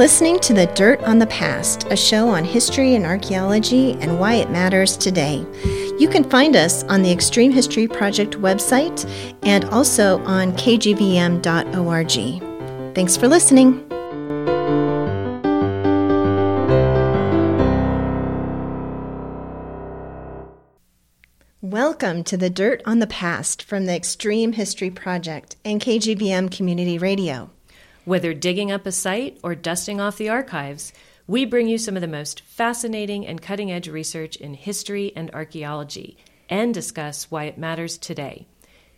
Listening to The Dirt on the Past, a show on history and archaeology and why it matters today. You can find us on the Extreme History Project website and also on kgvm.org. Thanks for listening. Welcome to the Dirt on the Past from the Extreme History Project and KGVM Community Radio. Whether digging up a site or dusting off the archives, we bring you some of the most fascinating and cutting edge research in history and archaeology and discuss why it matters today.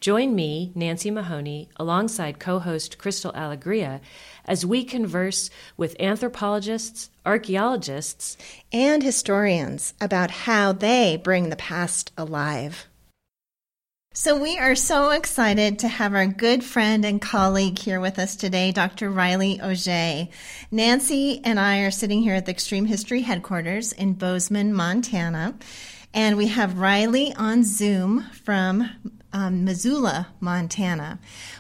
Join me, Nancy Mahoney, alongside co host Crystal Alegria, as we converse with anthropologists, archaeologists, and historians about how they bring the past alive. So, we are so excited to have our good friend and colleague here with us today, Dr. Riley Augé. Nancy and I are sitting here at the Extreme History headquarters in Bozeman, Montana. And we have Riley on Zoom from um, Missoula, Montana.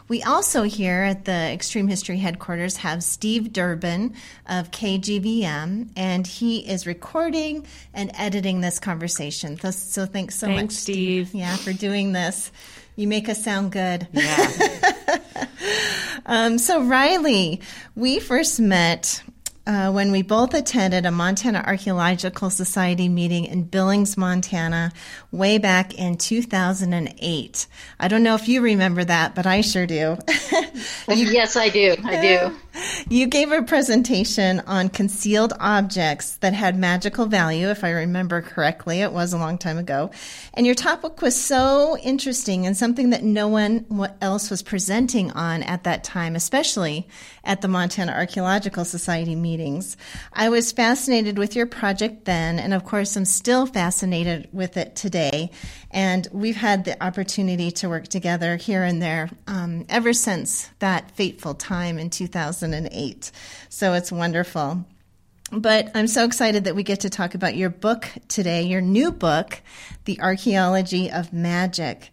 We also here at the Extreme History headquarters have Steve Durbin of KGVM, and he is recording and editing this conversation. So, thanks so thanks, much, Steve. Steve. Yeah, for doing this. You make us sound good. Yeah. um, so, Riley, we first met uh, when we both attended a Montana Archaeological Society meeting in Billings, Montana, way back in 2008. I don't know if you remember that, but I sure do. yes, I do. I do. You gave a presentation on concealed objects that had magical value, if I remember correctly. It was a long time ago. And your topic was so interesting and something that no one else was presenting on at that time, especially at the Montana Archaeological Society meetings. I was fascinated with your project then, and of course, I'm still fascinated with it today. And we've had the opportunity to work together here and there um, ever since that fateful time in 2008. So it's wonderful. But I'm so excited that we get to talk about your book today, your new book, The Archaeology of Magic.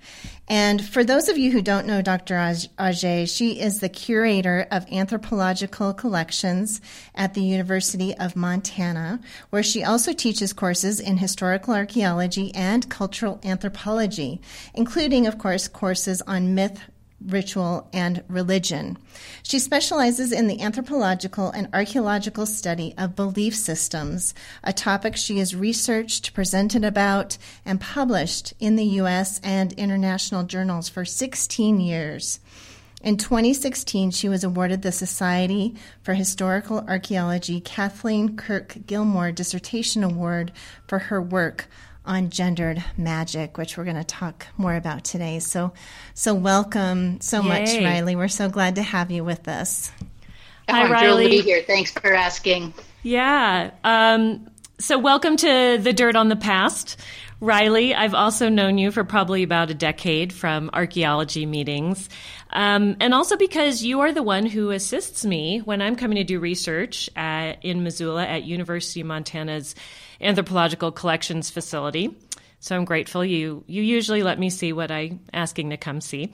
And for those of you who don't know Dr. Augé, she is the curator of anthropological collections at the University of Montana, where she also teaches courses in historical archaeology and cultural anthropology, including, of course, courses on myth, ritual, and religion. She specializes in the anthropological and archaeological study of belief systems, a topic she has researched, presented about, and published in the U.S. and international journals for 16 years. In 2016, she was awarded the Society for Historical Archaeology Kathleen Kirk Gilmore Dissertation Award for her work on gendered magic, which we're going to talk more about today. So, so welcome so Yay. much, Riley. We're so glad to have you with us. Oh, Hi, I'm Riley. thrilled to be here. Thanks for asking. Yeah. Um, so, welcome to the Dirt on the Past. Riley, I've also known you for probably about a decade from archaeology meetings. Um, and also because you are the one who assists me when I'm coming to do research at, in Missoula at University of Montana's Anthropological Collections Facility. So I'm grateful you you usually let me see what I'm asking to come see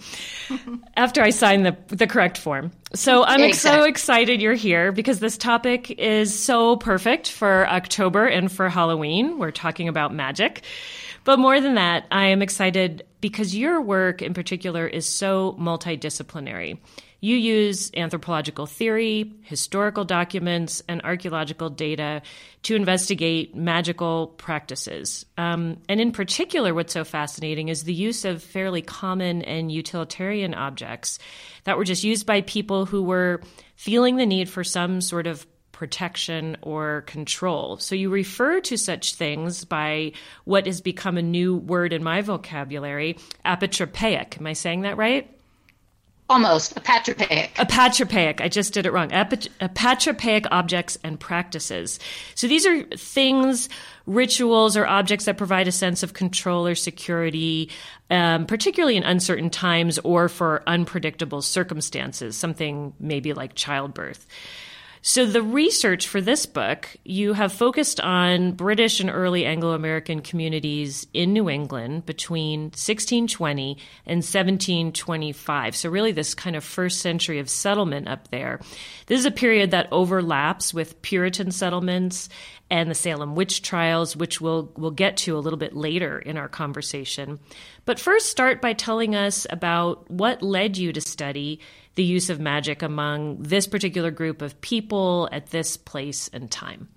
after I sign the the correct form. So I'm exactly. so excited you're here because this topic is so perfect for October and for Halloween. We're talking about magic. But more than that, I am excited because your work in particular is so multidisciplinary. You use anthropological theory, historical documents, and archaeological data to investigate magical practices. Um, and in particular, what's so fascinating is the use of fairly common and utilitarian objects that were just used by people who were feeling the need for some sort of protection or control. So you refer to such things by what has become a new word in my vocabulary, apotropaic. Am I saying that right? Almost apotropaic. Apotropaic. I just did it wrong. apotropaic objects and practices. So these are things, rituals, or objects that provide a sense of control or security, um, particularly in uncertain times or for unpredictable circumstances, something maybe like childbirth. So, the research for this book, you have focused on British and early Anglo American communities in New England between 1620 and 1725. So, really, this kind of first century of settlement up there. This is a period that overlaps with Puritan settlements and the Salem witch trials, which we'll, we'll get to a little bit later in our conversation. But first, start by telling us about what led you to study the use of magic among this particular group of people at this place and time.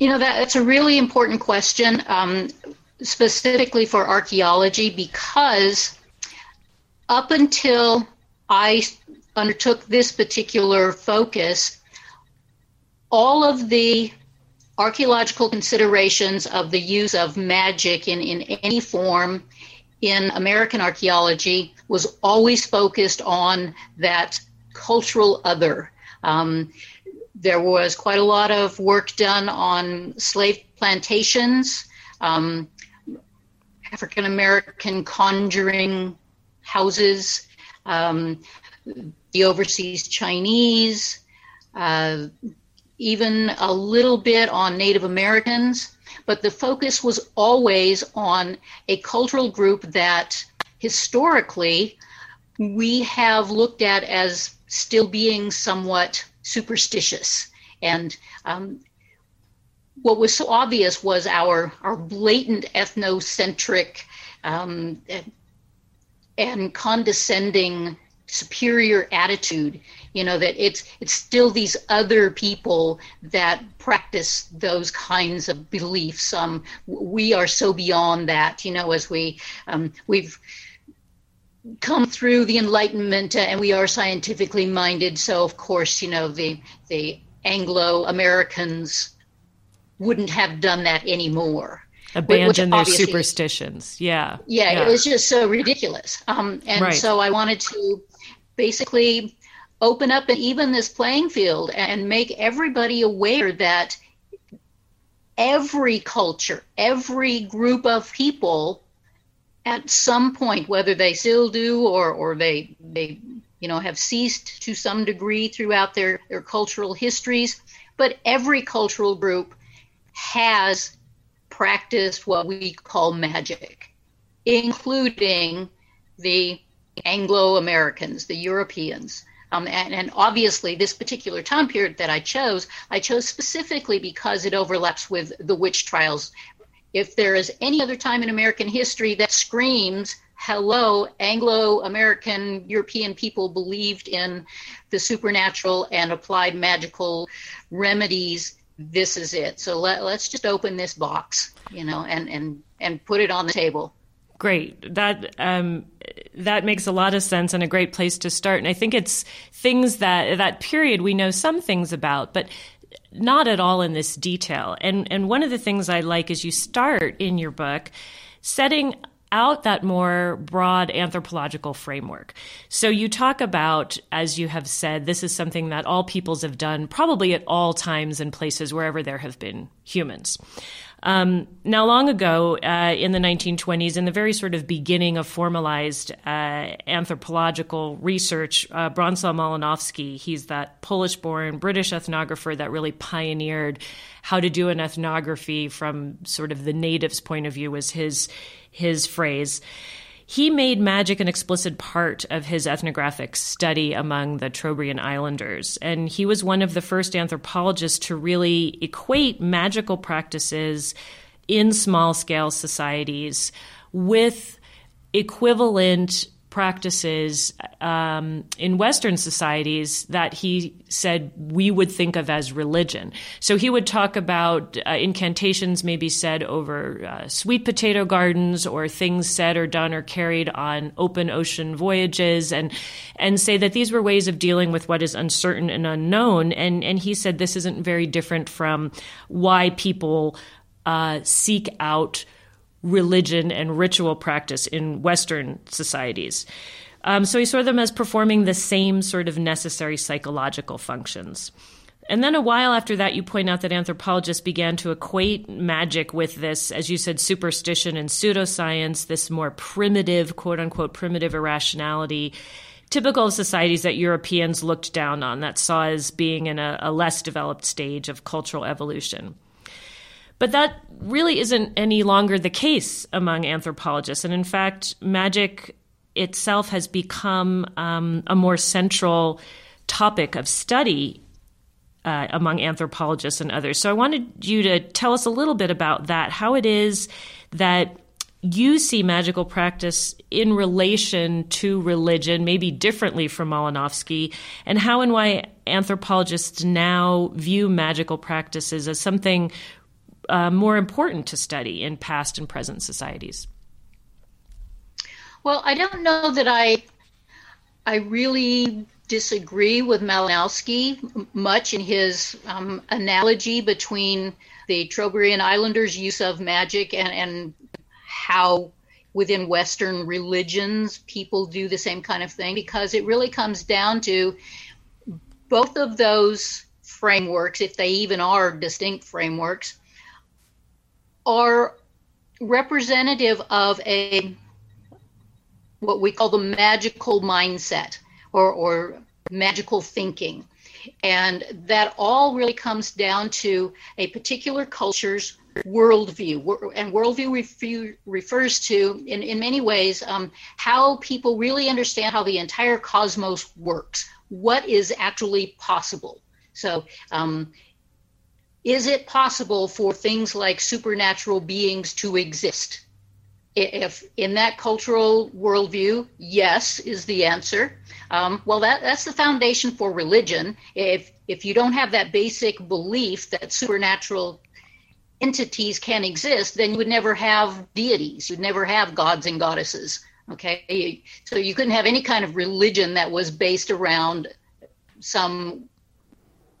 You know, that, that's a really important question, um, specifically for archaeology, because up until I undertook this particular focus, all of the archaeological considerations of the use of magic in, in any form in American archaeology was always focused on that cultural other. Um, there was quite a lot of work done on slave plantations, um, African American conjuring houses, um, the overseas Chinese, uh, even a little bit on Native Americans, but the focus was always on a cultural group that historically we have looked at as still being somewhat superstitious. And um, what was so obvious was our, our blatant ethnocentric um, and condescending superior attitude you know that it's it's still these other people that practice those kinds of beliefs. Um we are so beyond that you know as we um we've come through the enlightenment uh, and we are scientifically minded. So of course you know the the anglo americans wouldn't have done that anymore. Abandon their superstitions. Yeah, yeah, yeah. it was just so ridiculous. Um and right. so i wanted to basically open up and even this playing field and make everybody aware that every culture, every group of people at some point, whether they still do or, or they, they you know, have ceased to some degree throughout their, their cultural histories, but every cultural group has practiced what we call magic, including the Anglo Americans, the Europeans. Um, and, and, obviously, this particular time period that I chose, I chose specifically because it overlaps with the witch trials. If there is any other time in American history that screams, hello, Anglo American European people believed in the supernatural and applied magical remedies, this is it. So let, let's just open this box, you know, and, and, and put it on the table. Great. That um, that makes a lot of sense and a great place to start. And I think it's things that that period we know some things about, but not at all in this detail. And and one of the things I like is you start in your book setting out that more broad anthropological framework. So you talk about, as you have said, this is something that all peoples have done probably at all times and places wherever there have been humans. Um, now, long ago, uh, in the 1920s, in the very sort of beginning of formalized uh, anthropological research, uh, Bronislaw Malinowski, he's that Polish born British ethnographer that really pioneered how to do an ethnography from sort of the natives' point of view, was his, his phrase he made magic an explicit part of his ethnographic study among the Trobriand Islanders. And he was one of the first anthropologists to really equate magical practices in small scale societies with equivalent practices um, in Western societies that he said we would think of as religion. So he would talk about uh, incantations maybe said over uh, sweet potato gardens or things said or done or carried on open ocean voyages and and say that these were ways of dealing with what is uncertain and unknown. And and he said this isn't very different from why people uh, seek out religion and ritual practice in Western societies. Um, so he saw them as performing the same sort of necessary psychological functions. And then a while after that, you point out that anthropologists began to equate magic with this, as you said, superstition and pseudoscience, this more primitive, quote unquote, primitive irrationality typical of societies that Europeans looked down on, that saw as being in a, a less developed stage of cultural evolution. But that really isn't any longer the case among anthropologists. And in fact, magic itself has become um, a more central topic of study uh, among anthropologists and others. So I wanted you to tell us a little bit about that, how it is that you see magical practice in relation to religion, maybe differently from Malinowski, and how and why anthropologists now view magical practices as something uh, more important to study in past and present societies. Well, I don't know that I I really disagree with Malinowski much in his um, analogy between the Trobriand Islanders' use of magic and, and how within Western religions people do the same kind of thing, because it really comes down to both of those frameworks, if they even are distinct frameworks, are representative of a what we call the magical mindset or, or magical thinking. And that all really comes down to a particular culture's worldview. And worldview refers to, in, in many ways, um, how people really understand how the entire cosmos works, what is actually possible. So, um, is it possible for things like supernatural beings to exist? If in that cultural worldview, yes is the answer. Um, well, that, that's the foundation for religion. If if you don't have that basic belief that supernatural entities can exist, then you would never have deities. You'd never have gods and goddesses. Okay, so you couldn't have any kind of religion that was based around some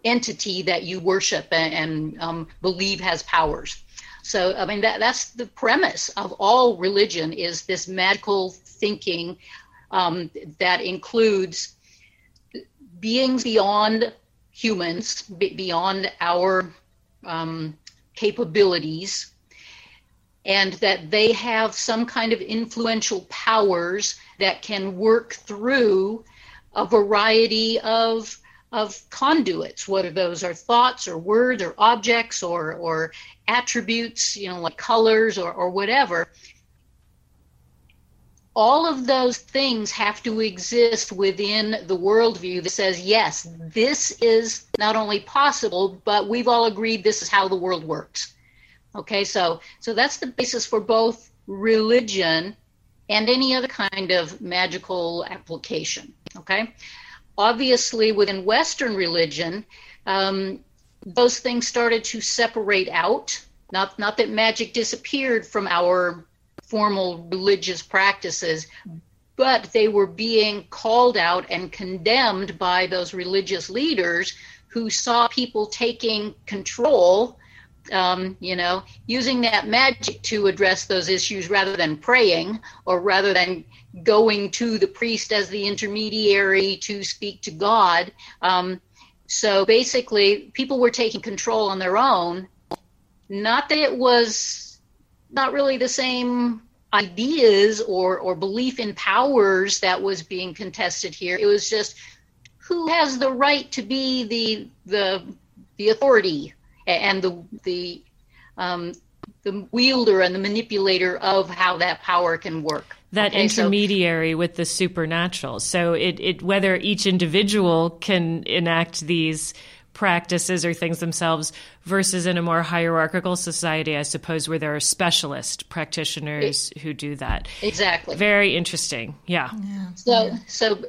entity that you worship and, and um, believe has powers. So, I mean, that, that's the premise of all religion is this magical thinking um, that includes beings beyond humans, beyond our um, capabilities, and that they have some kind of influential powers that can work through a variety of of conduits, whether those are thoughts or words or objects or, or attributes, you know, like colors or, or whatever. All of those things have to exist within the worldview that says, yes, this is not only possible, but we've all agreed this is how the world works. Okay, so so that's the basis for both religion and any other kind of magical application. Okay, obviously within Western religion, um, those things started to separate out. Not, not that magic disappeared from our formal religious practices, but they were being called out and condemned by those religious leaders who saw people taking control, um, you know, using that magic to address those issues rather than praying or rather than going to the priest as the intermediary to speak to God. Um, so basically, people were taking control on their own. Not that it was not really the same ideas or, or belief in powers that was being contested here. It was just who has the right to be the the the authority and the the um, the wielder and the manipulator of how that power can work that okay, intermediary so, with the supernatural. So it, it whether each individual can enact these practices or things themselves versus in a more hierarchical society, I suppose, where there are specialist practitioners it, who do that. Exactly. Very interesting. Yeah. yeah. So so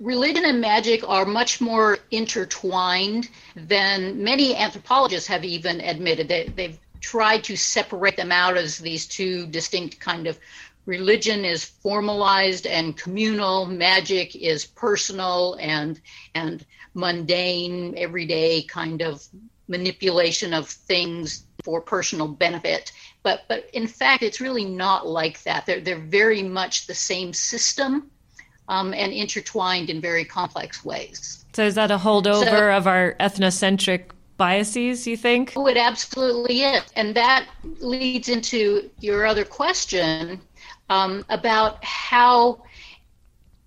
religion and magic are much more intertwined than many anthropologists have even admitted. They, they've tried to separate them out as these two distinct kind of religion is formalized and communal magic is personal and and mundane everyday kind of manipulation of things for personal benefit. But but in fact it's really not like that. They're they're very much the same system um, and intertwined in very complex ways. So is that a holdover so, of our ethnocentric biases you think? Oh it absolutely is. And that leads into your other question um, about how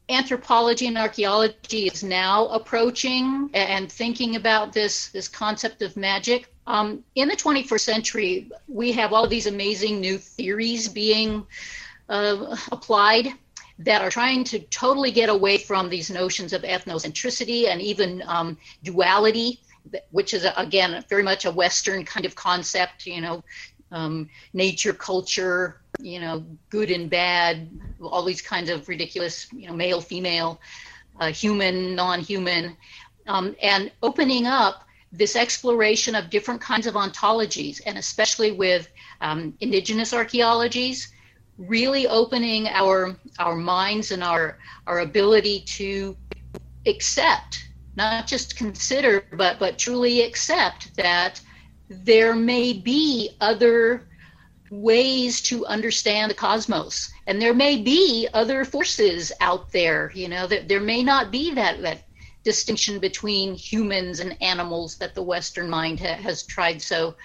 anthropology and archaeology is now approaching and thinking about this this concept of magic. Um, in the 21st century, we have all these amazing new theories being uh, applied that are trying to totally get away from these notions of ethnocentricity and even um, duality, which is again very much a Western kind of concept. You know, um, nature, culture, you know, good and bad, all these kinds of ridiculous, you know, male, female, uh, human, non-human, um, and opening up this exploration of different kinds of ontologies, and especially with um, indigenous archaeologies, really opening our our minds and our our ability to accept, not just consider, but but truly accept that there may be other ways to understand the cosmos. And there may be other forces out there you know that there may not be that that distinction between humans and animals that the western mind ha- has tried so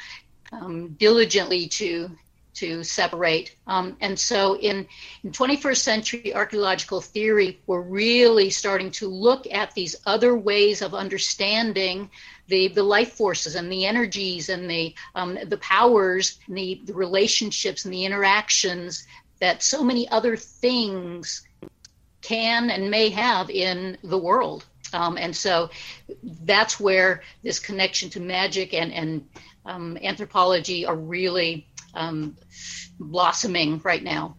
um, diligently to to separate um, and so in, in 21st century archaeological theory we're really starting to look at these other ways of understanding the, the life forces and the energies and the, um, the powers and the, the relationships and the interactions that so many other things can and may have in the world. Um, and so that's where this connection to magic and, and um, anthropology are really um, blossoming right now.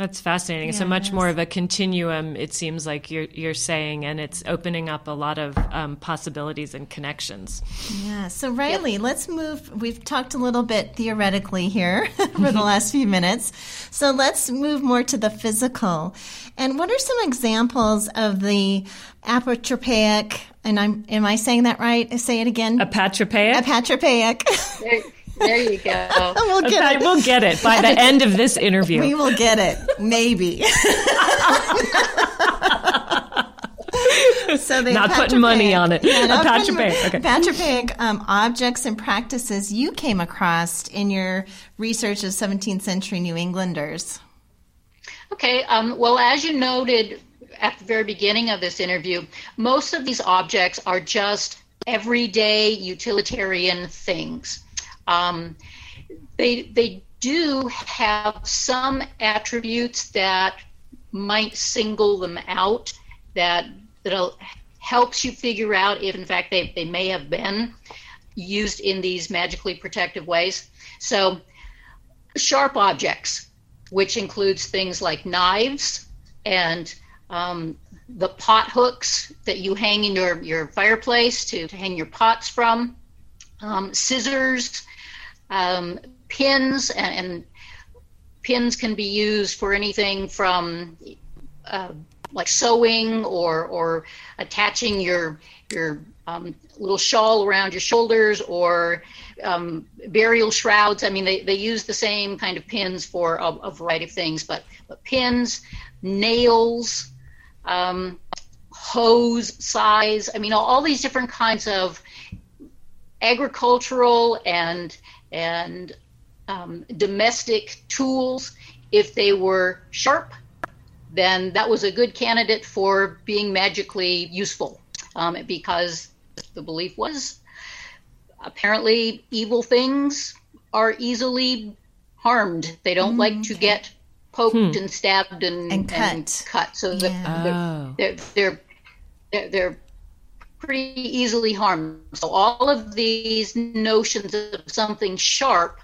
That's fascinating. Yeah, it's a much more of a continuum. It seems like you're you're saying, and it's opening up a lot of um, possibilities and connections. Yeah. So Riley, yep. let's move. We've talked a little bit theoretically here for the last few minutes. So let's move more to the physical. And what are some examples of the apotropaic? And I'm am I saying that right? Say it again. Apotropaic. Apotropaic. There you go. we'll get okay, it. We'll get it by the end of this interview. We will get it. Maybe. so they not putting money on it. Yeah, not Patropaic. Okay. Patropaic um, objects and practices you came across in your research of 17th century New Englanders. Okay. Um, well, as you noted at the very beginning of this interview, most of these objects are just everyday utilitarian things. Um, they they do have some attributes that might single them out that that helps you figure out if in fact they, they may have been used in these magically protective ways. So sharp objects, which includes things like knives and um, the pot hooks that you hang in your, your fireplace to, to hang your pots from, um, scissors, um, pins, and, and, pins can be used for anything from uh, like sewing or or attaching your your um, little shawl around your shoulders or um, burial shrouds. I mean, they, they use the same kind of pins for a, a variety of things, but, but pins, nails, um, hose size. I mean, all, all, these different kinds of agricultural and and um, domestic tools. If they were sharp, then that was a good candidate for being magically useful um, because the belief was apparently evil things are easily harmed. They don't mm, like to get poked hmm. and stabbed and, and cut. And cut. So yeah. they're, oh. they're, they're, they're pretty easily harmed. So all of these notions of something sharp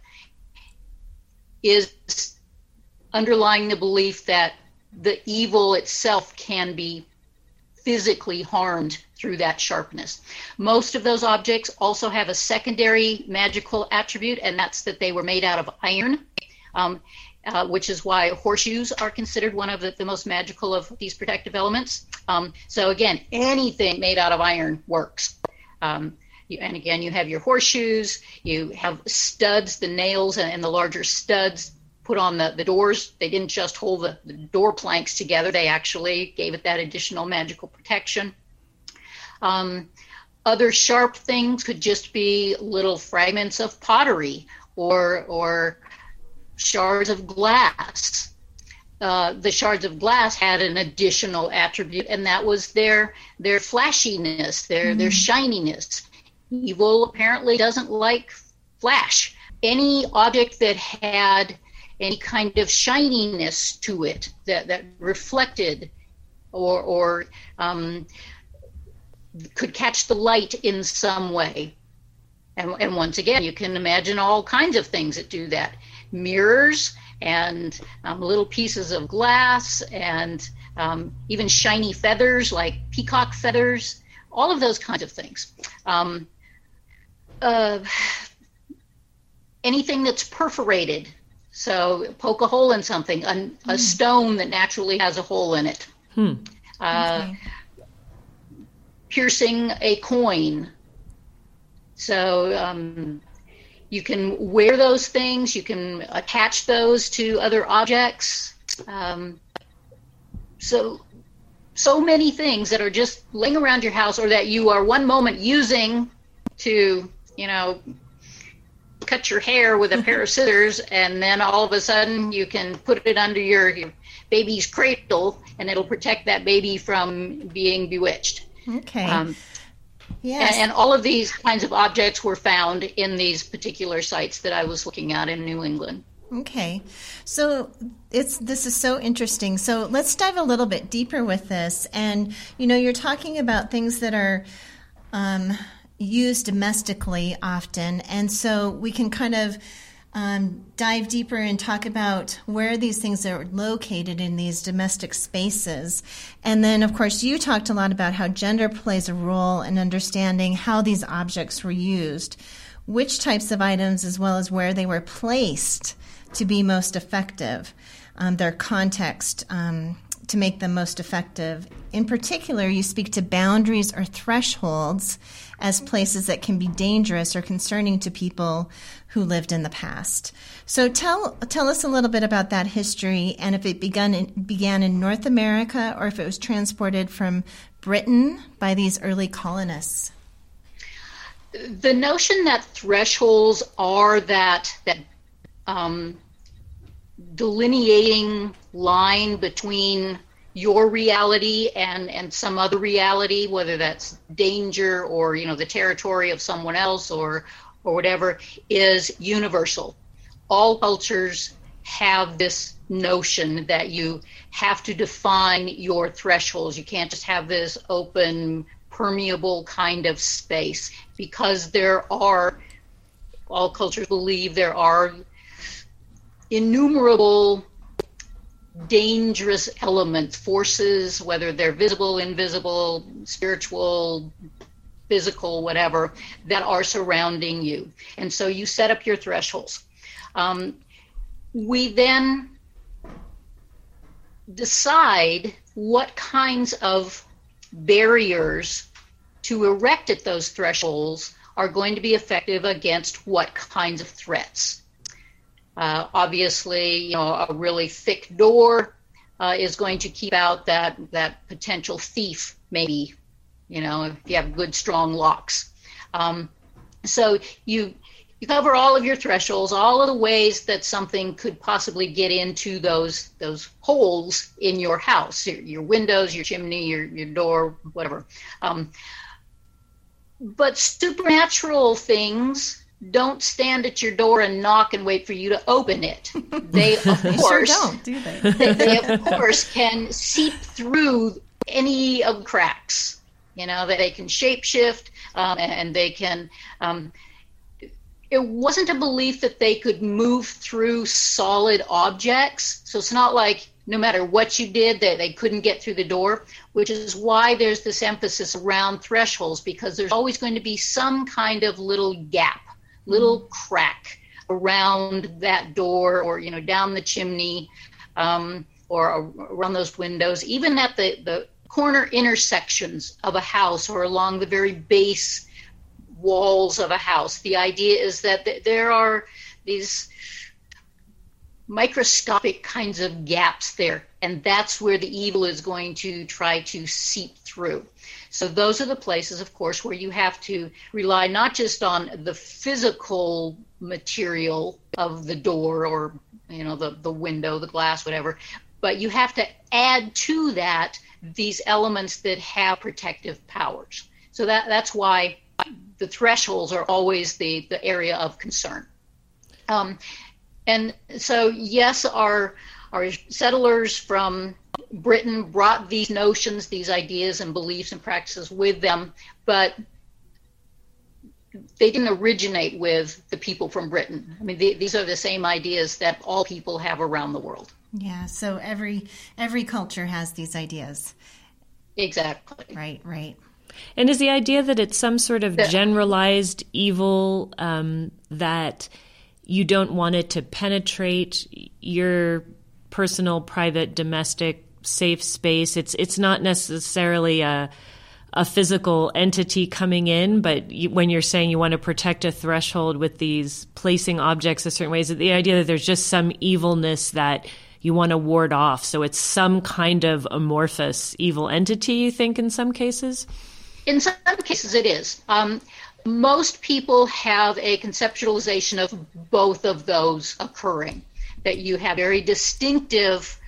is underlying the belief that the evil itself can be physically harmed through that sharpness. Most of those objects also have a secondary magical attribute, and that's that they were made out of iron. Um, uh, which is why horseshoes are considered one of the, the most magical of these protective elements. Um, so again, anything made out of iron works. Um, you, and again, you have your horseshoes, you have studs, the nails and, and, the larger studs put on the, the doors. They didn't just hold the, the door planks together, they actually gave it that additional magical protection. Um, other sharp things could just be little fragments of pottery or, or shards of glass. Uh, the shards of glass had an additional attribute, and that was their their flashiness, their mm. their shininess. Evil apparently doesn't like flash. Any object that had any kind of shininess to it that, that reflected or, or um, could catch the light in some way. And, and once again, you can imagine all kinds of things that do that mirrors and um, little pieces of glass and um, even shiny feathers like peacock feathers, all of those kinds of things. Um, uh, anything that's perforated, so poke a hole in something, a, mm. a hmm. stone that naturally has a hole in it. Hmm. Uh, okay. Piercing a coin. So um, you can wear those things, you can attach those to other objects. Um, so, so many things that are just laying around your house or that you are one moment using to, you know, cut your hair with a pair of scissors, and then all of a sudden you can put it under your, your baby's cradle and it'll protect that baby from being bewitched. Okay. Um, Yes. And, and, all of these kinds of objects were found in these particular sites that I was looking at in New England. Okay. So it's this is so interesting. So let's dive a little bit deeper with this. And you know, you're talking about things that are um, used domestically often, and so we can kind of um, dive deeper and talk about where these things are located in these domestic spaces. And then, of course, you talked a lot about how gender plays a role in understanding how these objects were used, which types of items, as well as where they were placed to be most effective, um, their context. Um, to make them most effective. In particular, you speak to boundaries or thresholds as places that can be dangerous or concerning to people who lived in the past. So tell tell us a little bit about that history and if it began in, began in North America or if it was transported from Britain by these early colonists. The notion that thresholds are that that um, delineating line between your reality and and some other reality whether that's danger or you know the territory of someone else or or whatever is universal. All cultures have this notion that you have to define your thresholds. You can't just have this open permeable kind of space. Because there are all cultures believe there are innumerable dangerous elements, forces, whether they're visible, invisible, spiritual, physical, whatever, that are surrounding you. And so you set up your thresholds. Um, we then decide what kinds of barriers to erect at those thresholds are going to be effective against what kinds of threats. Uh, obviously, you know, a really thick door uh, is going to keep out that that potential thief, maybe, you know, if you have good strong locks. Um, so you you cover all of your thresholds, all of the ways that something could possibly get into those those holes in your house, your, your windows, your chimney, your your door, whatever. Um, but supernatural things don't stand at your door and knock and wait for you to open it. They, of course, sure don't, do they? they? they? of course, can seep through any of the cracks. You know that they can shapeshift um, and they can. Um, it wasn't a belief that they could move through solid objects. So it's not like no matter what you did, that they, they couldn't get through the door, which is why there's this emphasis around thresholds because there's always going to be some kind of little gap little crack around that door or you know down the chimney um, or around those windows even at the, the corner intersections of a house or along the very base walls of a house. The idea is that there are these microscopic kinds of gaps there and that's where the evil is going to try to seep through. So those are the places, of course, where you have to rely not just on the physical material of the door or you know the the window, the glass, whatever, but you have to add to that these elements that have protective powers. So that that's why the thresholds are always the the area of concern. Um, and so yes, our our settlers from Britain brought these notions, these ideas and beliefs and practices with them, but they didn't originate with the people from Britain. I mean, the, these are the same ideas that all people have around the world. Yeah. So every every culture has these ideas. Exactly. Right. Right. And is the idea that it's some sort of generalized evil um, that you don't want it to penetrate your personal, private, domestic, safe space? It's it's not necessarily a a physical entity coming in, but you, when you're saying you want to protect a threshold with these placing objects a certain ways, the idea that there's just some evilness that you want to ward off. So it's some kind of amorphous evil entity, you think, in some cases? In some cases, it is. Um, most people have a conceptualization of both of those occurring, that you have very distinctive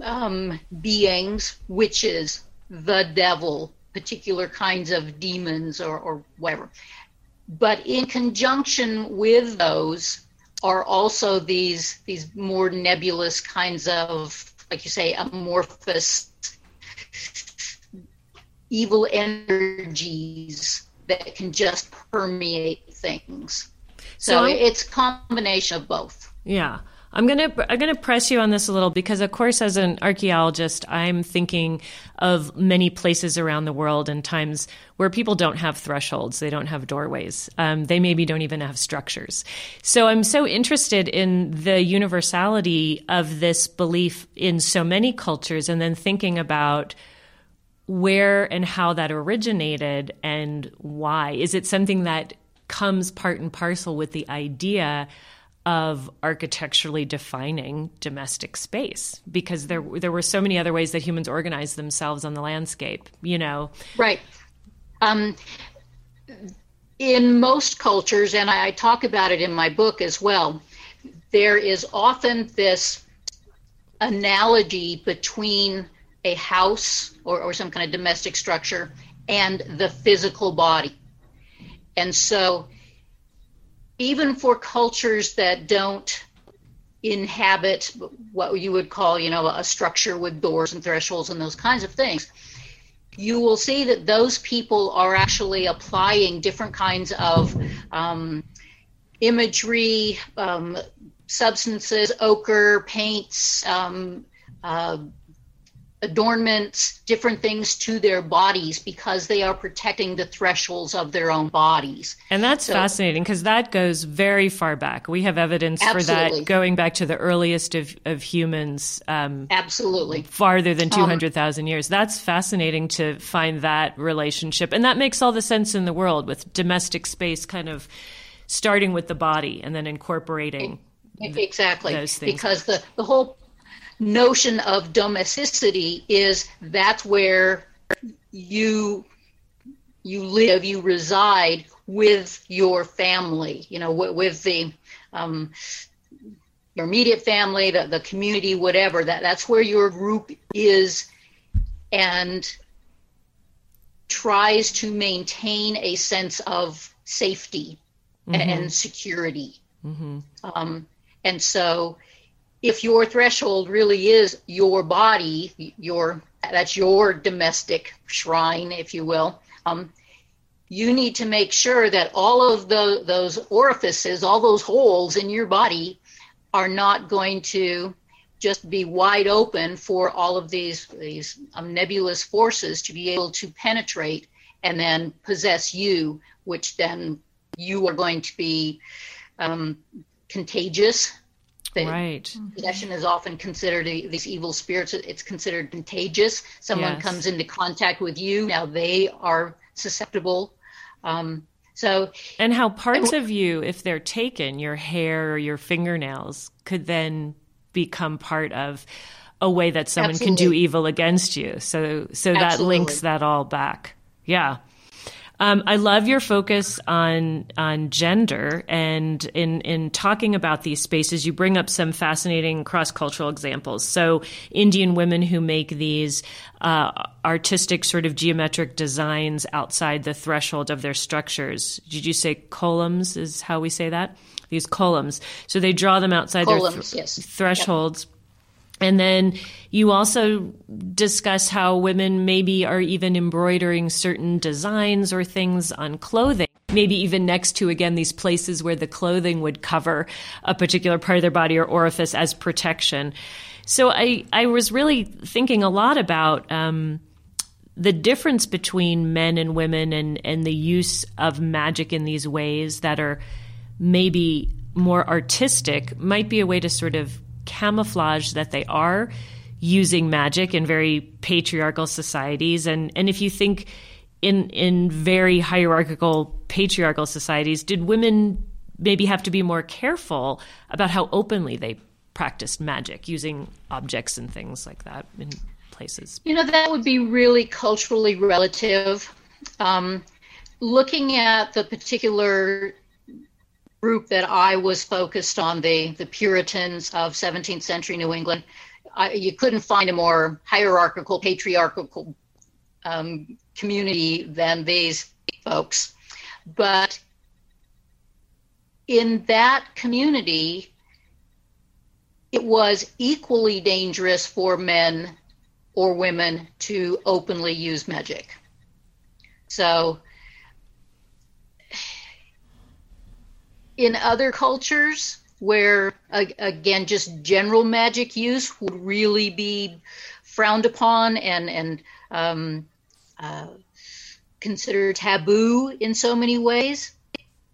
um, beings, witches, the devil, particular kinds of demons or, or whatever. But in conjunction with those are also these these more nebulous kinds of, like you say, amorphous evil energies that can just permeate things. So, so it's combination of both. Yeah. I'm gonna I'm gonna press you on this a little because, of course, as an archaeologist, I'm thinking of many places around the world and times where people don't have thresholds, they don't have doorways, um, they maybe don't even have structures. So I'm so interested in the universality of this belief in so many cultures, and then thinking about where and how that originated and why. Is it something that comes part and parcel with the idea? Of architecturally defining domestic space because there there were so many other ways that humans organized themselves on the landscape you know? Right. Um, in most cultures and I talk about it in my book as well there is often this analogy between a house or, or some kind of domestic structure and the physical body. And so even for cultures that don't inhabit what you would call, you know, a structure with doors and thresholds and those kinds of things, you will see that those people are actually applying different kinds of um, imagery, um, substances, ochre, paints, um, uh, adornments, different things to their bodies because they are protecting the thresholds of their own bodies. And that's so, fascinating because that goes very far back. We have evidence absolutely. for that going back to the earliest of, of humans. Um, absolutely. Farther than 200,000 um, years. That's fascinating to find that relationship. And that makes all the sense in the world with domestic space kind of starting with the body and then incorporating. Exactly. Because the, the whole notion of domesticity is that's where you you live, you reside with your family, you know, with, with the um, your immediate family, the, the community, whatever. That that's where your group is, and tries to maintain a sense of safety mm-hmm. and security. Mm-hmm. Um, and so if your threshold really is your body, your that's your domestic shrine, if you will, um, you need to make sure that all of the, those orifices, all those holes in your body, are not going to just be wide open for all of these these um, nebulous forces to be able to penetrate and then possess you, which then you are going to be um, contagious right. possession is often considered a, these evil spirits. It's considered contagious. Someone yes. comes into contact with you, now they are susceptible. Um, so, and how parts and, of you, if they're taken, your hair or your fingernails, could then become part of a way that someone absolutely. can do evil against you. So, so that absolutely. links that all back. Yeah. Um, I love your focus on on gender and in in talking about these spaces. You bring up some fascinating cross cultural examples. So Indian women who make these uh, artistic sort of geometric designs outside the threshold of their structures. Did you say kolams? Is how we say that? These kolams. So they draw them outside kolams, their th- yes. thresholds. Yep and then you also discuss how women maybe are even embroidering certain designs or things on clothing. Maybe even next to, again, these places where the clothing would cover a particular part of their body or orifice as protection. So I, I was really thinking a lot about um, the difference between men and women and, and the use of magic in these ways that are maybe more artistic might be a way to sort of camouflage that they are using magic in very patriarchal societies. And, and if you think in, in very hierarchical patriarchal societies, did women maybe have to be more careful about how openly they practiced magic using objects and things like that in places? You know, that would be really culturally relative. Um, looking at the particular group that I was focused on, the, the Puritans of 17th century New England, I, you couldn't find a more hierarchical, patriarchal um, community than these folks. But in that community, it was equally dangerous for men or women to openly use magic. So in other cultures where again just general magic use would really be frowned upon and and um, uh, considered taboo in so many ways.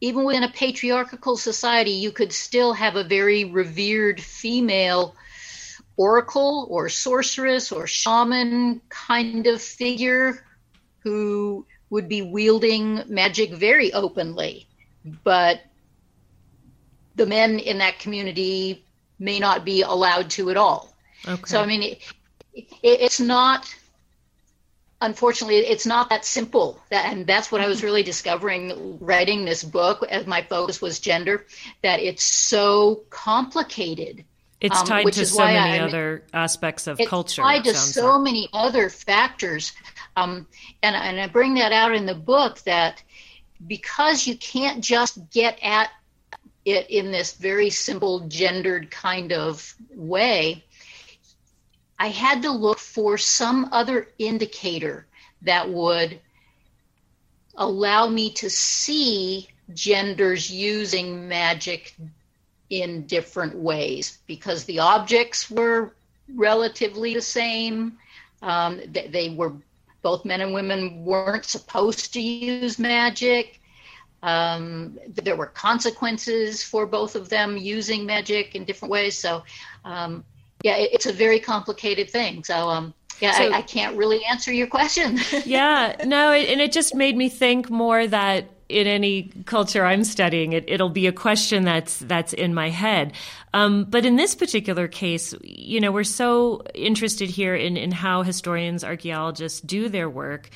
Even within a patriarchal society you could still have a very revered female oracle or sorceress or shaman kind of figure who would be wielding magic very openly. But the men in that community may not be allowed to at all. Okay. So I mean, it, it, it's not. Unfortunately, it's not that simple. That, and that's what I was really discovering writing this book. As my focus was gender, that it's so complicated. It's um, tied to so many I, other aspects of it's culture. Tied to so like. many other factors, um, and and I bring that out in the book that because you can't just get at it in this very simple gendered kind of way, I had to look for some other indicator that would allow me to see genders using magic in different ways because the objects were relatively the same. Um, they, they were both men and women weren't supposed to use magic. Um, there were consequences for both of them using magic in different ways. So, um, yeah, it, it's a very complicated thing. So, um, yeah, so, I, I, can't really answer your question. yeah, no, it, and it just made me think more that in any culture I'm studying, it, it'll be a question that's that's in my head. Um, but in this particular case, you know, we're so interested here in in how historians, archaeologists do their work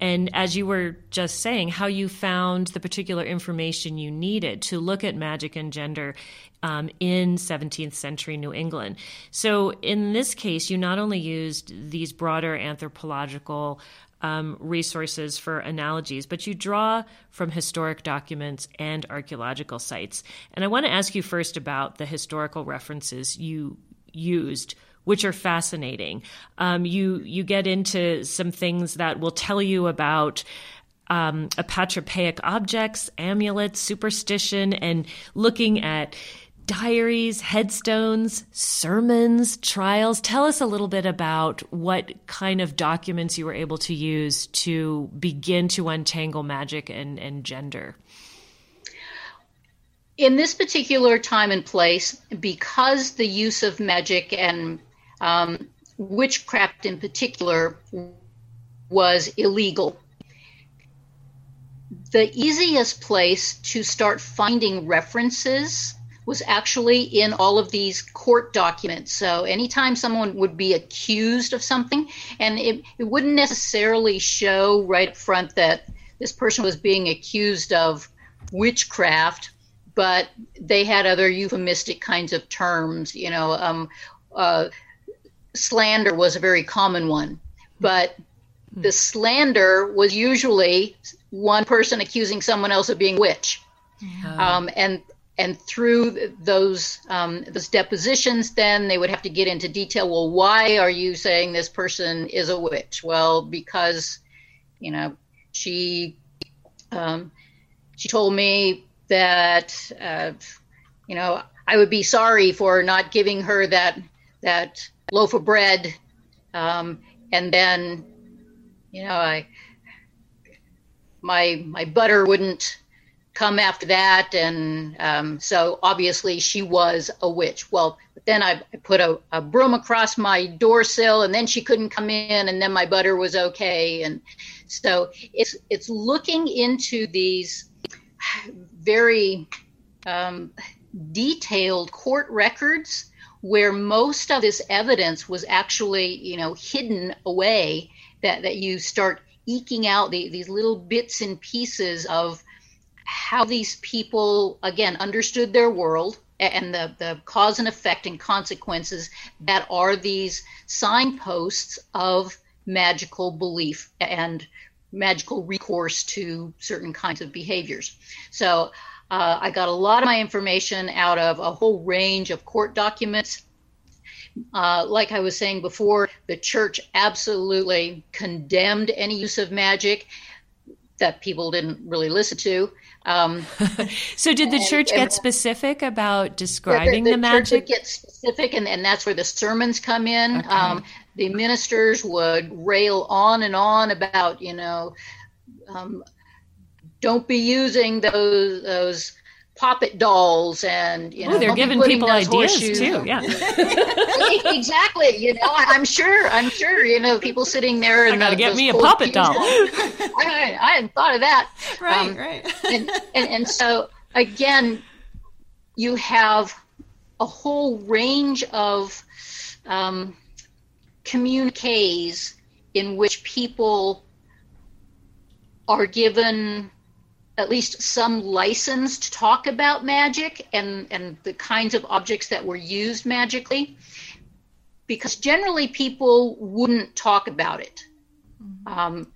and as you were just saying, how you found the particular information you needed to look at magic and gender um, in 17th century New England. So, in this case, you not only used these broader anthropological um, resources for analogies, but you draw from historic documents and archaeological sites. And I want to ask you first about the historical references you used which are fascinating. Um, you you get into some things that will tell you about. Um, apotropaic objects, amulets, superstition, and looking at diaries, headstones, sermons, trials. Tell us a little bit about what kind of documents you were able to use to begin to untangle magic and, and gender. In this particular time and place, because the use of magic and um, witchcraft in particular was illegal. The easiest place to start finding references was actually in all of these court documents. So anytime someone would be accused of something, and it, it wouldn't necessarily show right up front that this person was being accused of witchcraft, but they had other euphemistic kinds of terms. You know, um, uh, slander was a very common one, but the slander was usually one person accusing someone else of being witch. Um, and and through those um, those depositions, then they would have to get into detail. Well, why are you saying this person is a witch? Well, because you know she um, she told me that uh, you know I would be sorry for not giving her that that loaf of bread, um, and then you know I my my butter wouldn't come after that and um, so obviously she was a witch. Well then i, I put a, a, broom across my door sill and then she couldn't come in and then my butter was okay and so it's it's looking into these very um, detailed court records where most of this evidence was actually you know hidden away that that you start eking out the, these little bits and pieces of how these people again understood their world and the, the cause and effect and consequences that are these signposts of magical belief and magical recourse to certain kinds of behaviors. So uh, I got a lot of my information out of a whole range of court documents. Uh, like I was saying before, the church absolutely condemned any use of magic that people didn't really listen to. Um, so, did the and, church get specific about describing the, the, the, the magic? get specific, and, and that's where the sermons come in. Okay. Um, the ministers would rail on and on about, you know, um, don't be using those those poppet dolls and you know Ooh, they're giving people ideas horseshoes. too yeah. Exactly you know i'm sure i'm sure you know people sitting there and gotta get me a puppet doll. I, I, hadn't thought of that. Right um, right. and, and, and so again you have a whole range of um, communiques in which people are given at least some license to talk about magic and, and the kinds of objects that were used magically because generally people wouldn't talk about it mm-hmm. um,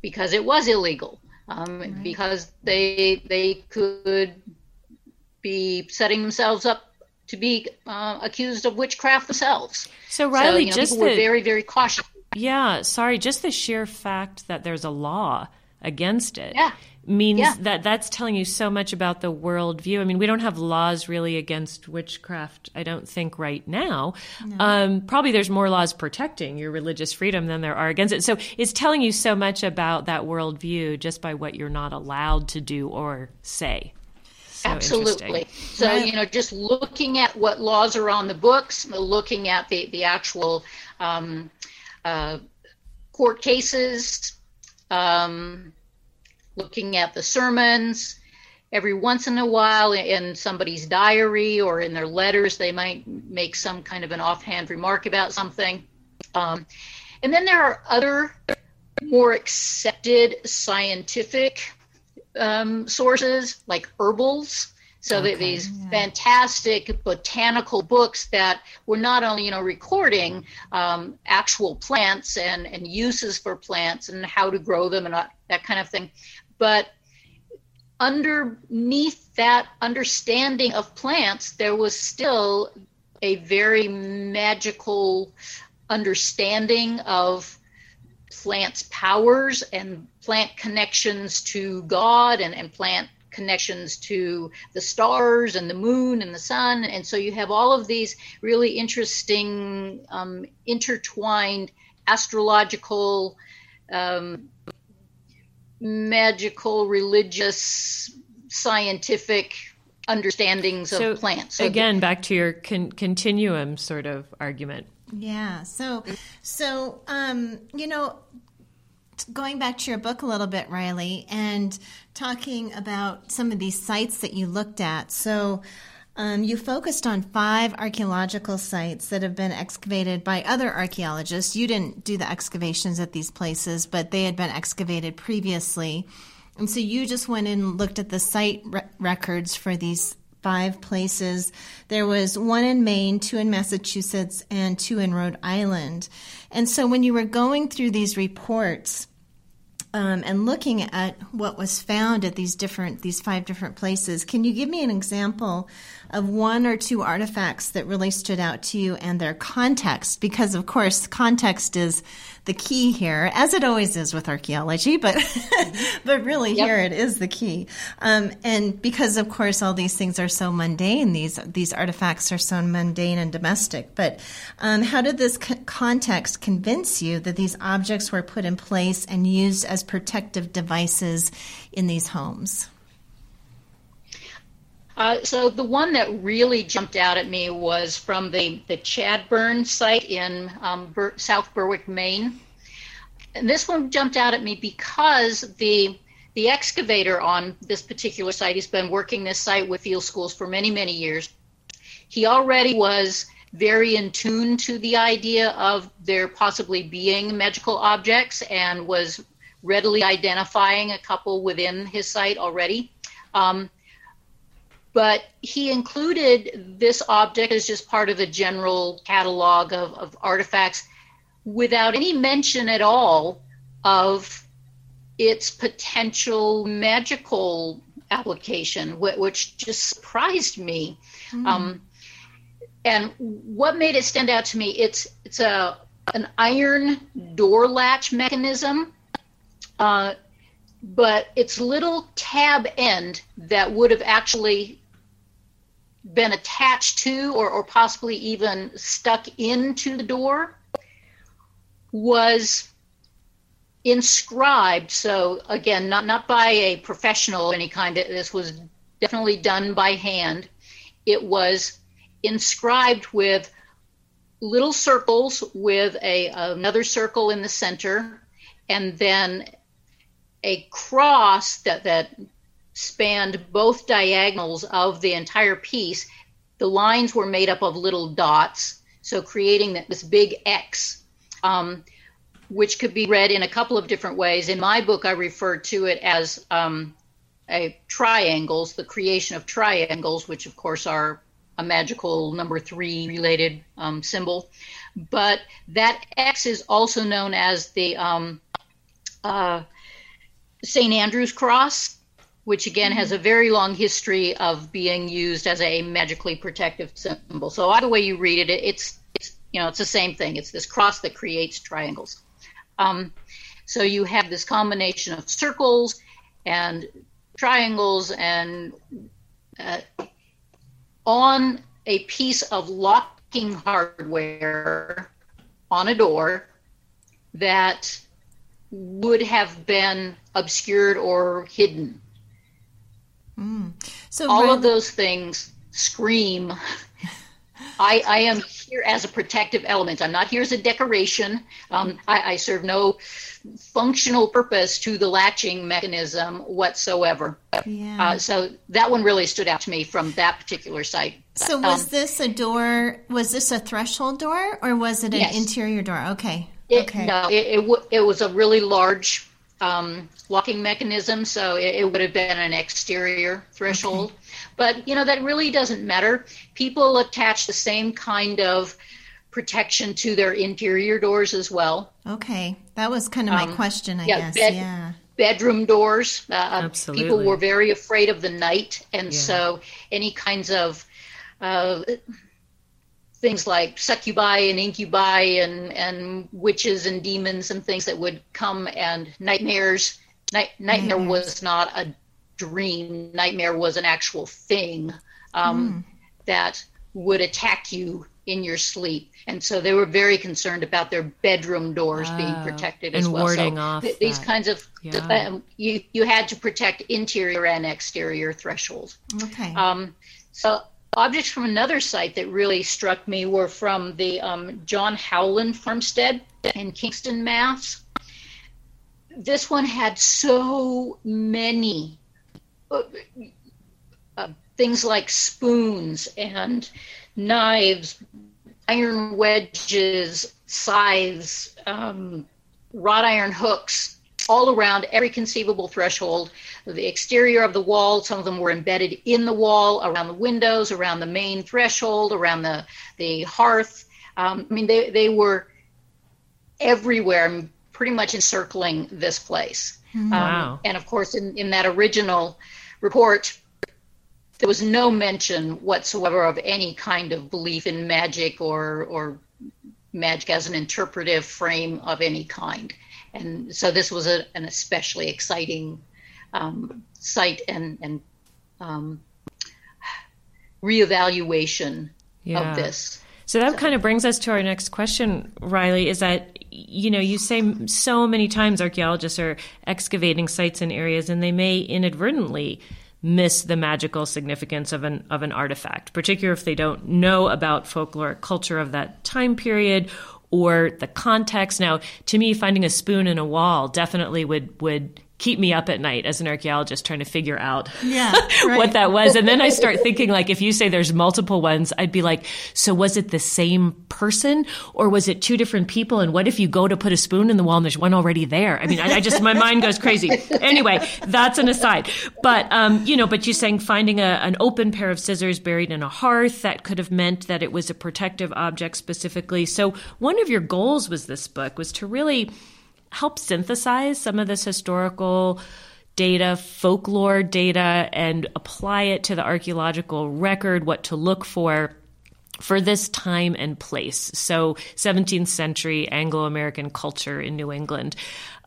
because it was illegal um, right. because they they could be setting themselves up to be uh, accused of witchcraft themselves. So Riley, so, you know, just people the, were very very cautious. Yeah, sorry, just the sheer fact that there's a law against it. Yeah means yeah. that that's telling you so much about the worldview. I mean, we don't have laws really against witchcraft, I don't think, right now. No. Um, probably there's more laws protecting your religious freedom than there are against it. So it's telling you so much about that worldview just by what you're not allowed to do or say. So Absolutely. So, you know, just looking at what laws are on the books, looking at the, the actual um, uh, court cases, um, looking at the sermons. Every once in a while, in somebody's diary or in their letters, they might make some kind of an offhand remark about something. Um, and then there are other more accepted scientific um, sources like herbals so okay, that these yeah. fantastic botanical books that were not only, you know, recording um, actual plants and, and uses for plants and how to grow them and that kind of thing, but underneath that understanding of plants, there was still a very magical understanding of plants' powers and plant connections to God and, and plant connections to the stars and the moon and the sun. And so you have all of these really interesting um, intertwined astrological um, magical, religious, scientific understandings so of plants. So again, the, back to your con- continuum sort of argument. Yeah. So, so um, you know, going back to your book a little bit, Riley, and talking about some of these sites that you looked at. So, Um, you focused on five archaeological sites that have been excavated by other archaeologists. You didn't do the excavations at these places, but they had been excavated previously. And so you just went and looked at the site re- records for these five places. There was one in Maine, two in Massachusetts, and two in Rhode Island. And so when you were going through these reports, um, and looking at what was found at these different these five different places can you give me an example of one or two artifacts that really stood out to you and their context because of course context is the key here, as it always is with archaeology, but but really yep. here it is the key. Um, and because of course all these things are so mundane, these these artifacts are so mundane and domestic. But um, how did this co- context convince you that these objects were put in place and used as protective devices in these homes? Uh, so the one that really jumped out at me was from the, the Chadbourne site in um, South Berwick, Maine. And this one jumped out at me because the the excavator on this particular site, he's been working this site with field schools for many, many years. He already was very in tune to the idea of there possibly being magical objects and was readily identifying a couple within his site already. Um, but he included this object as just part of a general catalog of, of artifacts without any mention at all of its potential magical application, which just surprised me. Mm. Um, and what made it stand out to me? It's it's a an iron door latch mechanism, uh, but its little tab end that would have actually been attached to or, or possibly even stuck into the door was inscribed. So again, not not by a professional of any kind. This was definitely done by hand. It was inscribed with little circles with a another circle in the center, and then a cross that that spanned both diagonals of the entire piece. The lines were made up of little dots, so creating this big X, um, which could be read in a couple of different ways. In my book, I refer to it as um, a triangles, the creation of triangles, which of course are a magical number three related um, symbol. But that X is also known as the um, uh, St. Andrew's cross which again has a very long history of being used as a magically protective symbol. So either way you read it, it's it's you know it's the same thing. It's this cross that creates triangles. Um, so you have this combination of circles and triangles and uh, on a piece of locking hardware on a door that would have been obscured or hidden Mm. So all of those things scream. I, I am here as a protective element. I'm not here as a decoration. Um, I, I, serve no functional purpose to the latching mechanism whatsoever. Yeah. Uh, so that one really stood out to me from that particular site. So was um, this a door? Was this a threshold door, or was it an yes. interior door? Okay. It, okay. No, it, it, w- it was a really large um, locking mechanism, so it, it, would have been an exterior threshold. Okay. But you know that really doesn't matter. People attach the same kind of protection to their interior doors as well. Okay, that was kind of my um, question, I yeah, guess. Bed, yeah. Bedroom doors. Uh, uh, Absolutely. People were very afraid of the night, and yeah. so any kinds of uh, things like succubi and incubi and, and witches and demons and things that would come and nightmares. Night, nightmare mm. was not a dream. Nightmare was an actual thing um, mm. that would attack you in your sleep. And so they were very concerned about their bedroom doors being ah, protected as and well. Warding so off th- these kinds of yeah. um, you you had to protect interior and exterior thresholds. Okay. Um, so Objects from another site that really struck me were from the um, John Howland farmstead in Kingston, Mass. This one had so many uh, uh, things like spoons and knives, iron wedges, scythes, um, wrought iron hooks, all around every conceivable threshold. The exterior of the wall, some of them were embedded in the wall, around the windows, around the main threshold, around the, the hearth. Um, I mean, they, they were everywhere, pretty much encircling this place. Hmm. Wow. Um, and of course, in, in that original report, there was no mention whatsoever of any kind of belief in magic or, or magic as an interpretive frame of any kind. And so this was a, an especially exciting um, site and, and um, reevaluation yeah. of this. So that kind of brings us to our next question, Riley, is that, you know, you say so many times archaeologists are excavating sites and areas and they may inadvertently miss the magical significance of an of an artifact, particularly if they don't know about folkloric culture of that time period or the context. Now, to me, finding a spoon in a wall definitely would would keep me up at night as an archaeologist trying to figure out yeah, right. what that was. And then I start thinking like if you say there's multiple ones, I'd be like, so was it the same person or was it two different people? And what if you go to put a spoon in the wall and there's one already there? I mean, I, I just my mind goes crazy. Anyway, that's an aside. But um, you know, but you're saying finding a, an open pair of scissors buried in a hearth that could have meant that it was a protective object specifically. So one of your goals was this book was to really help synthesize some of this historical data, folklore data, and apply it to the archaeological record, what to look for for this time and place. So, 17th century Anglo American culture in New England,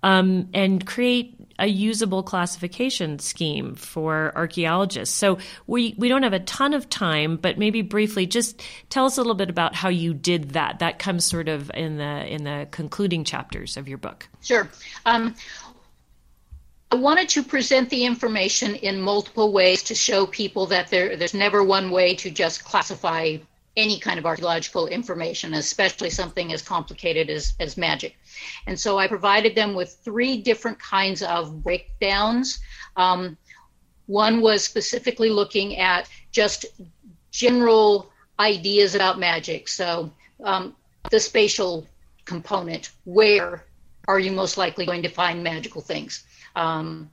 um, and create a usable classification scheme for archaeologists. So, we, we don't have a ton of time, but maybe briefly just tell us a little bit about how you did that. That comes sort of in the in the concluding chapters of your book. Sure. Um, I wanted to present the information in multiple ways to show people that there, there's never one way to just classify any kind of archaeological information, especially something as complicated as, as magic. And so I provided them with three different kinds of breakdowns. Um, one was specifically looking at just general ideas about magic. So um, the spatial component, where are you most likely going to find magical things? Um,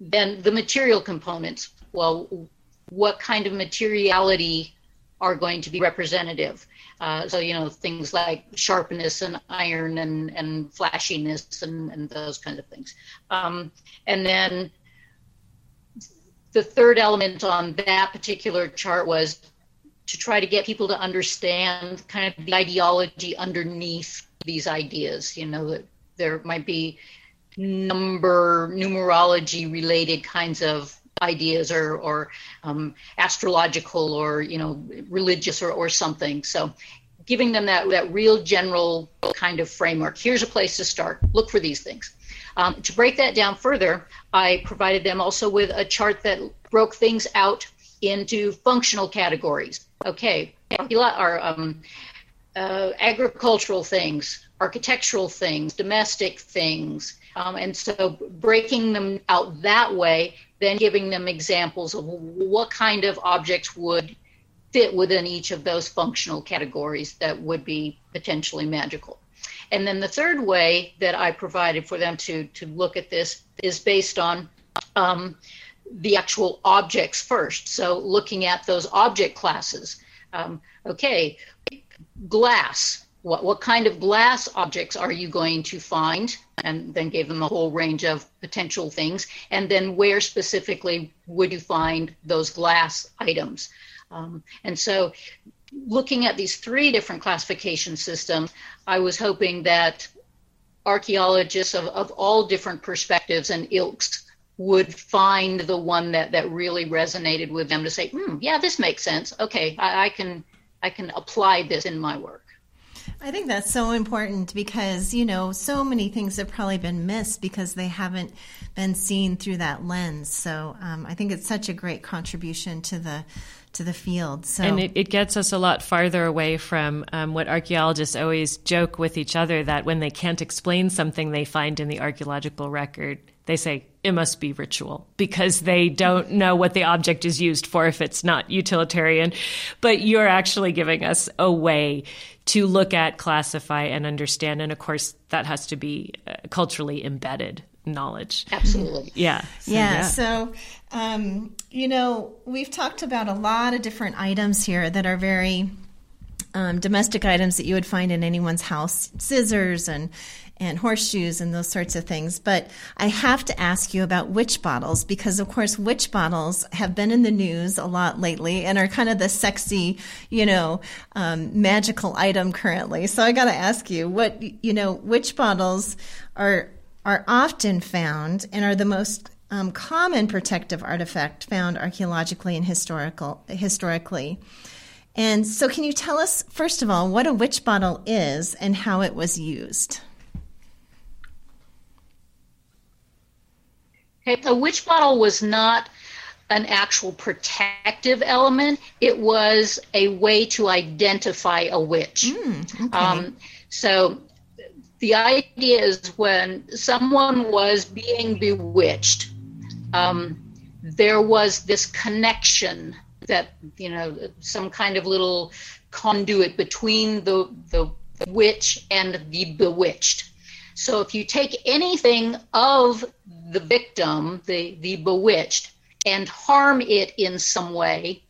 then the material components, well, what kind of materiality are going to be representative. Uh, so, you know, things like sharpness and iron and, and flashiness and, and those kinds of things. Um, and then the third element on that particular chart was to try to get people to understand kind of the ideology underneath these ideas. You know, that there might be number, numerology related kinds of ideas or, or um, astrological or you know religious or, or something. So giving them that, that real general kind of framework. Here's a place to start. Look for these things. Um, to break that down further i provided them also with a chart that broke things out into functional categories. Okay. Our um, uh, agricultural things architectural things domestic things um, and so breaking them out that way, then giving them examples of what kind of objects would fit within each of those functional categories that would be potentially magical. And then the third way that I provided for them to, to look at this is based on um, the actual objects first. So looking at those object classes. Um, okay, glass what, what kind of glass objects are you going to find? And then gave them a whole range of potential things. And then where specifically would you find those glass items? Um, and so looking at these three different classification systems, I was hoping that archaeologists of, of all different perspectives and ilks would find the one that, that really resonated with them to say, hmm, yeah, this makes sense. Okay, I, I can I can apply this in my work. I think that's so important because, you know, so many things have probably been missed because they haven't been seen through that lens. So um, I think it's such a great contribution to the to the field. So and it, it gets us a lot farther away from um, what archaeologists always joke with each other that when they can't explain something they find in the archaeological record, they say it must be ritual because they don't know what the object is used for if it's not utilitarian. But you're actually giving us a way to look at, classify, and understand. And of course, that has to be uh, culturally embedded knowledge. Absolutely. Yeah. So, yeah. yeah. So, um, you know, we've talked about a lot of different items here that are very um, domestic items that you would find in anyone's house scissors and and horseshoes and those sorts of things. But I have to ask you about witch bottles because, of course, witch bottles have been in the news a lot lately and are kind of the sexy, you know, um, magical item currently. So I got to ask you, what you know, witch bottles are are often found and are the most um, common protective artifact found archaeologically and historical historically. And so, can you tell us, first of all, what a witch bottle is and how it was used? Okay, a witch bottle was not an actual protective element. It was a way to identify a witch. Mm, okay. um, so the idea is when someone was being bewitched, um, there was this connection that you know some kind of little conduit between the the witch and the bewitched. So if you take anything of the victim, the the bewitched, and harm it in some way,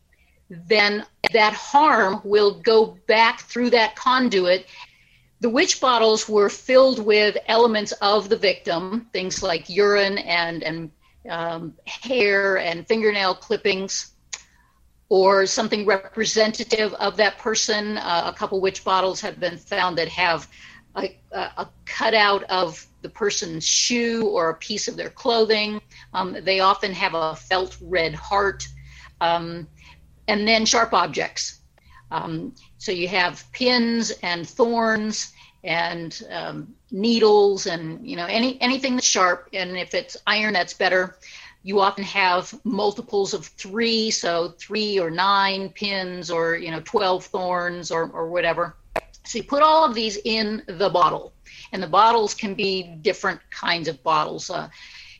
then that harm will go back through that conduit the witch bottles were filled with elements of the victim, things like urine and, and um, hair and fingernail clippings, or something representative of that person. Uh, a couple witch bottles have been found that have a, a, cutout of the person's shoe or a piece of their clothing. Um, they often have a felt red heart. Um, and then sharp objects. Um, so you have pins and thorns and um, needles and you know any anything that's sharp. And if it's iron, that's better. You often have multiples of three, so three or nine pins, or you know twelve thorns, or or whatever. So you put all of these in the bottle, and the bottles can be different kinds of bottles. Uh,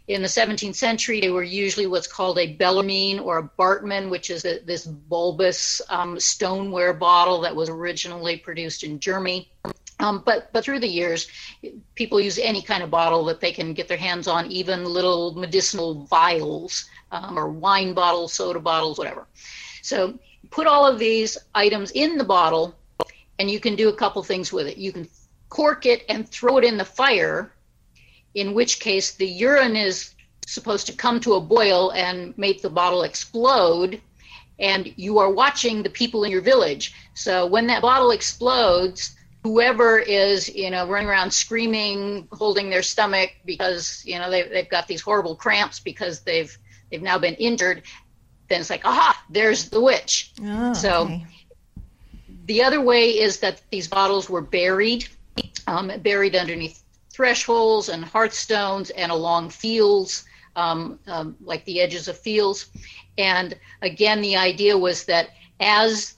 in the 17th century, they were usually what's called a Bellarmine or a Bartmann, which is a, this bulbous um, stoneware bottle that was originally produced in Germany. Um, but but through the years, people use any kind of bottle that they can get their hands on, even little medicinal vials um, or wine bottles, soda bottles, whatever. So put all of these items in the bottle, and you can do a couple things with it. You can cork it and throw it in the fire in which case the urine is supposed to come to a boil and make the bottle explode and you are watching the people in your village so when that bottle explodes whoever is you know running around screaming holding their stomach because you know they've, they've got these horrible cramps because they've they've now been injured then it's like aha there's the witch oh, so okay. the other way is that these bottles were buried um, buried underneath thresholds and hearthstones and along fields, um, um, like the edges of fields. And again, the idea was that as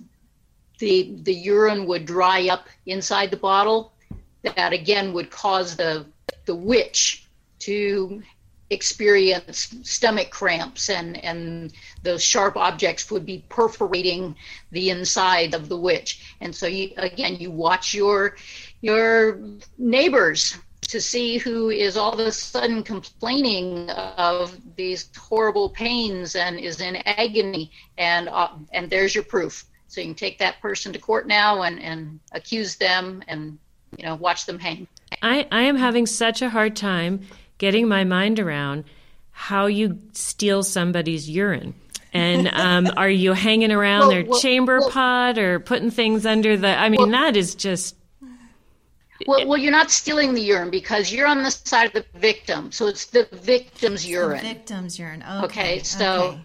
the the urine would dry up inside the bottle, that again would cause the the witch to experience stomach cramps and and those sharp objects would be perforating the inside of the witch and so you again you watch your your neighbors to see who is all of a sudden complaining of these horrible pains and is in agony. And uh, and there's your proof. So you can take that person to court now and and accuse them and you know watch them hang. I i am having such a hard time getting my mind around how you steal somebody's urine. And um, are you hanging around well, their well, chamber well, pot or putting things under the i mean that is just well, well, you're not stealing the urine because you're on the side of the victim, so it's the victim's urine. The victim's urine. Okay. okay so, okay.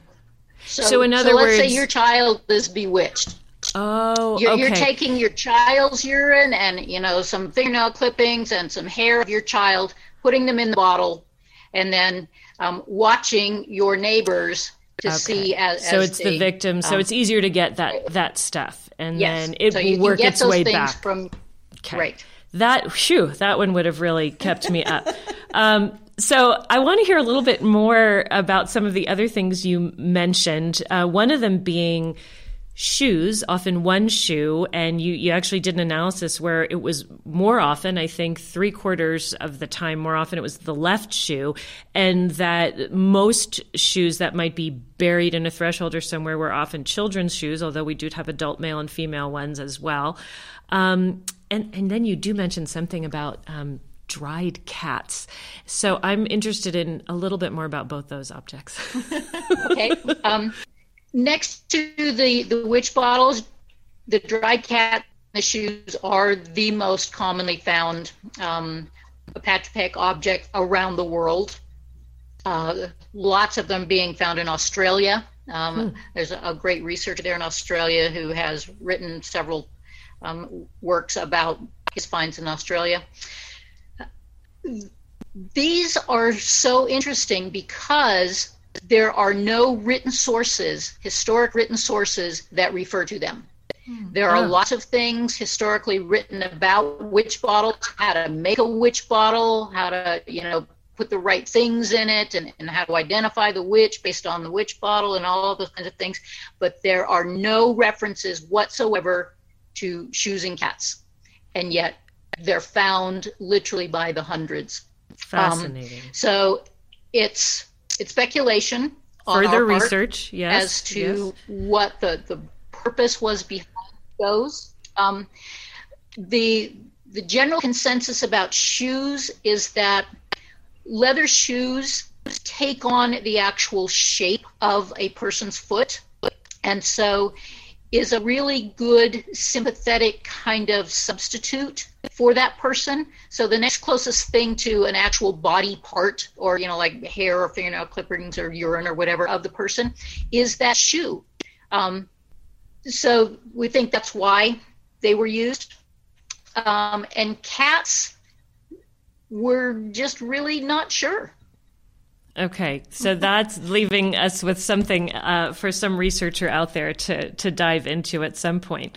so, so in other so let's words, say your child is bewitched. Oh, you're, okay. you're taking your child's urine and you know some fingernail clippings and some hair of your child, putting them in the bottle, and then um, watching your neighbors to okay. see as, so as it's the, the victim so um, it's easier to get that that stuff and yes. then it so will work its way back from okay. right that phew that one would have really kept me up um, so I want to hear a little bit more about some of the other things you mentioned. Uh, one of them being shoes, often one shoe, and you, you actually did an analysis where it was more often, I think three quarters of the time, more often it was the left shoe, and that most shoes that might be buried in a threshold or somewhere were often children's shoes, although we do have adult male and female ones as well. Um, and, and then you do mention something about um, dried cats. So I'm interested in a little bit more about both those objects. okay. Um, next to the, the witch bottles, the dried cat the shoes are the most commonly found um, object around the world. Uh, lots of them being found in Australia. Um, hmm. There's a, a, great researcher there in Australia who has written several um, works about his finds in Australia these are so interesting because there are no written sources, historic written sources that refer to them. Hmm. There are lots of things historically written about witch bottles, how to make a witch bottle, how to, you know, put the right things in it and, and how to identify the witch based on the witch bottle and all those kinds of things. But there are no references whatsoever to shoes and cats. And yet they're found literally by the hundreds. Fascinating. Um, so it's it's speculation. Further research, yes, as to yes. what the the purpose was behind those. Um, the the general consensus about shoes is that leather shoes take on the actual shape of a person's foot, and so is a really good sympathetic kind of substitute for that person. So the next closest thing to an actual body part or, you know, like hair or fingernail clippings or urine or whatever of the person is that shoe. Um, so we think that's why they were used. Um, and cats were just really not sure. Okay, so that's leaving us with something uh, for some researcher out there to to dive into at some point.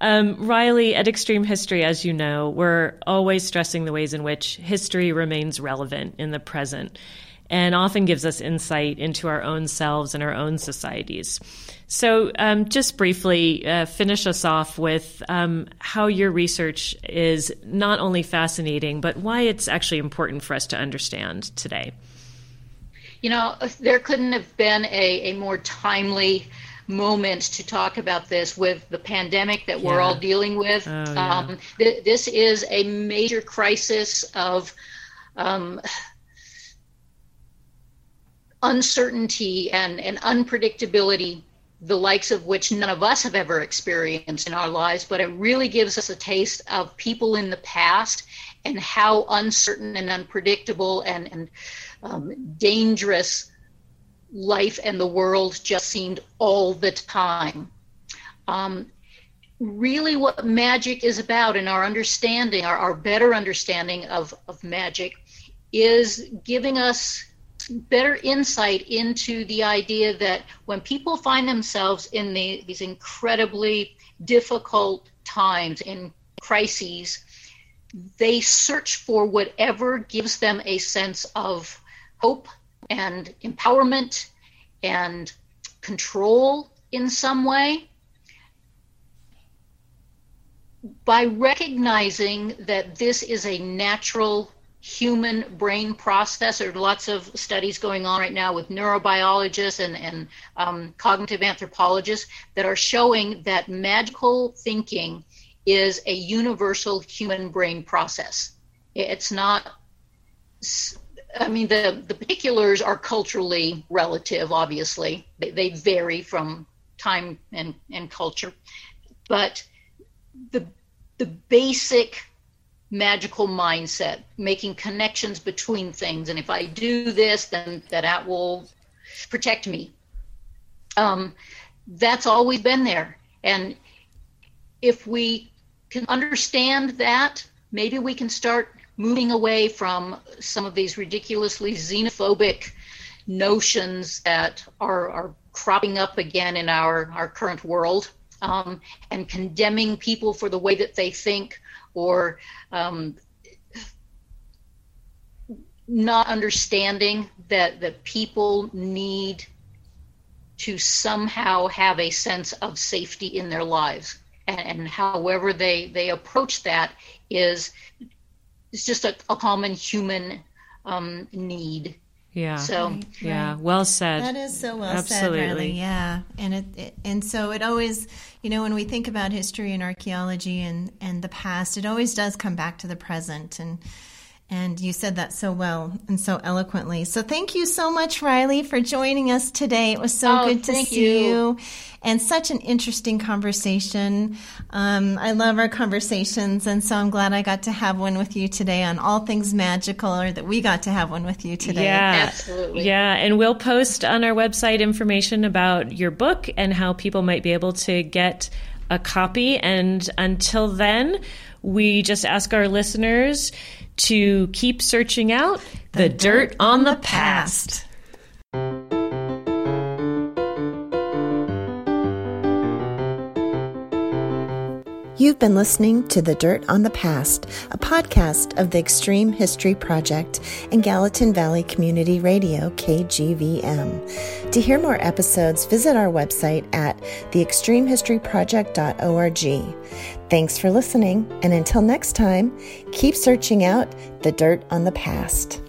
Um, Riley, at Extreme History, as you know, we're always stressing the ways in which history remains relevant in the present and often gives us insight into our own selves and our own societies. So, um, just briefly, uh, finish us off with um, how your research is not only fascinating, but why it's actually important for us to understand today. You know, there couldn't have been a, a more timely moment to talk about this with the pandemic that we're all dealing with. Oh, yeah. um, th- this is a major crisis of um, uncertainty and, and unpredictability, the likes of which none of us have ever experienced in our lives, but it really gives us a taste of people in the past and how uncertain and unpredictable and, and um, dangerous life and the world just seemed all the time. Um, really, what magic is about, and our understanding, our, our better understanding of, of magic, is giving us better insight into the idea that when people find themselves in the, these incredibly difficult times, in crises, they search for whatever gives them a sense of hope and empowerment and control in some way by recognizing that this is a natural human brain process. There are lots of studies going on right now with neurobiologists and, and um, cognitive anthropologists that are showing that magical thinking is a universal human brain process. It's not I mean, the, the particulars are culturally relative, obviously. They, they vary from time and, and culture. But the, the basic magical mindset, making connections between things, and if I do this, then that will protect me. Um, that's always been there. And if we can understand that, maybe we can start moving away from some of these ridiculously xenophobic notions that are, are cropping up again in our, our current world um, and condemning people for the way that they think or um, not understanding that that people need to somehow have a sense of safety in their lives. And, and however they they approach that is it's just a, a common human um, need yeah. So right, yeah, right. well said. That is so well Absolutely. said, Absolutely. Yeah, and it, it, and so it always, you know, when we think about history and archaeology and and the past, it always does come back to the present and and you said that so well and so eloquently. So thank you so much, Riley, for joining us today. It was so oh, good to see you. you. and such an interesting conversation. Um, I love our conversations, and so I'm glad I got to have one with you today on all things magical, or that we got to have one with you today. Yeah, absolutely. Yeah, and we'll post on our website information about your book and how people might be able to get a copy. And until then, we just ask our listeners to keep searching out the, the dirt, dirt, on the past. You've been listening to The Dirt on the Past, a podcast of the Extreme History Project and Gallatin Valley Community Radio, KGVM. To hear more episodes, visit our website at theextremehistoryproject.org. Thanks for listening, and until next time, keep searching out the dirt on the past.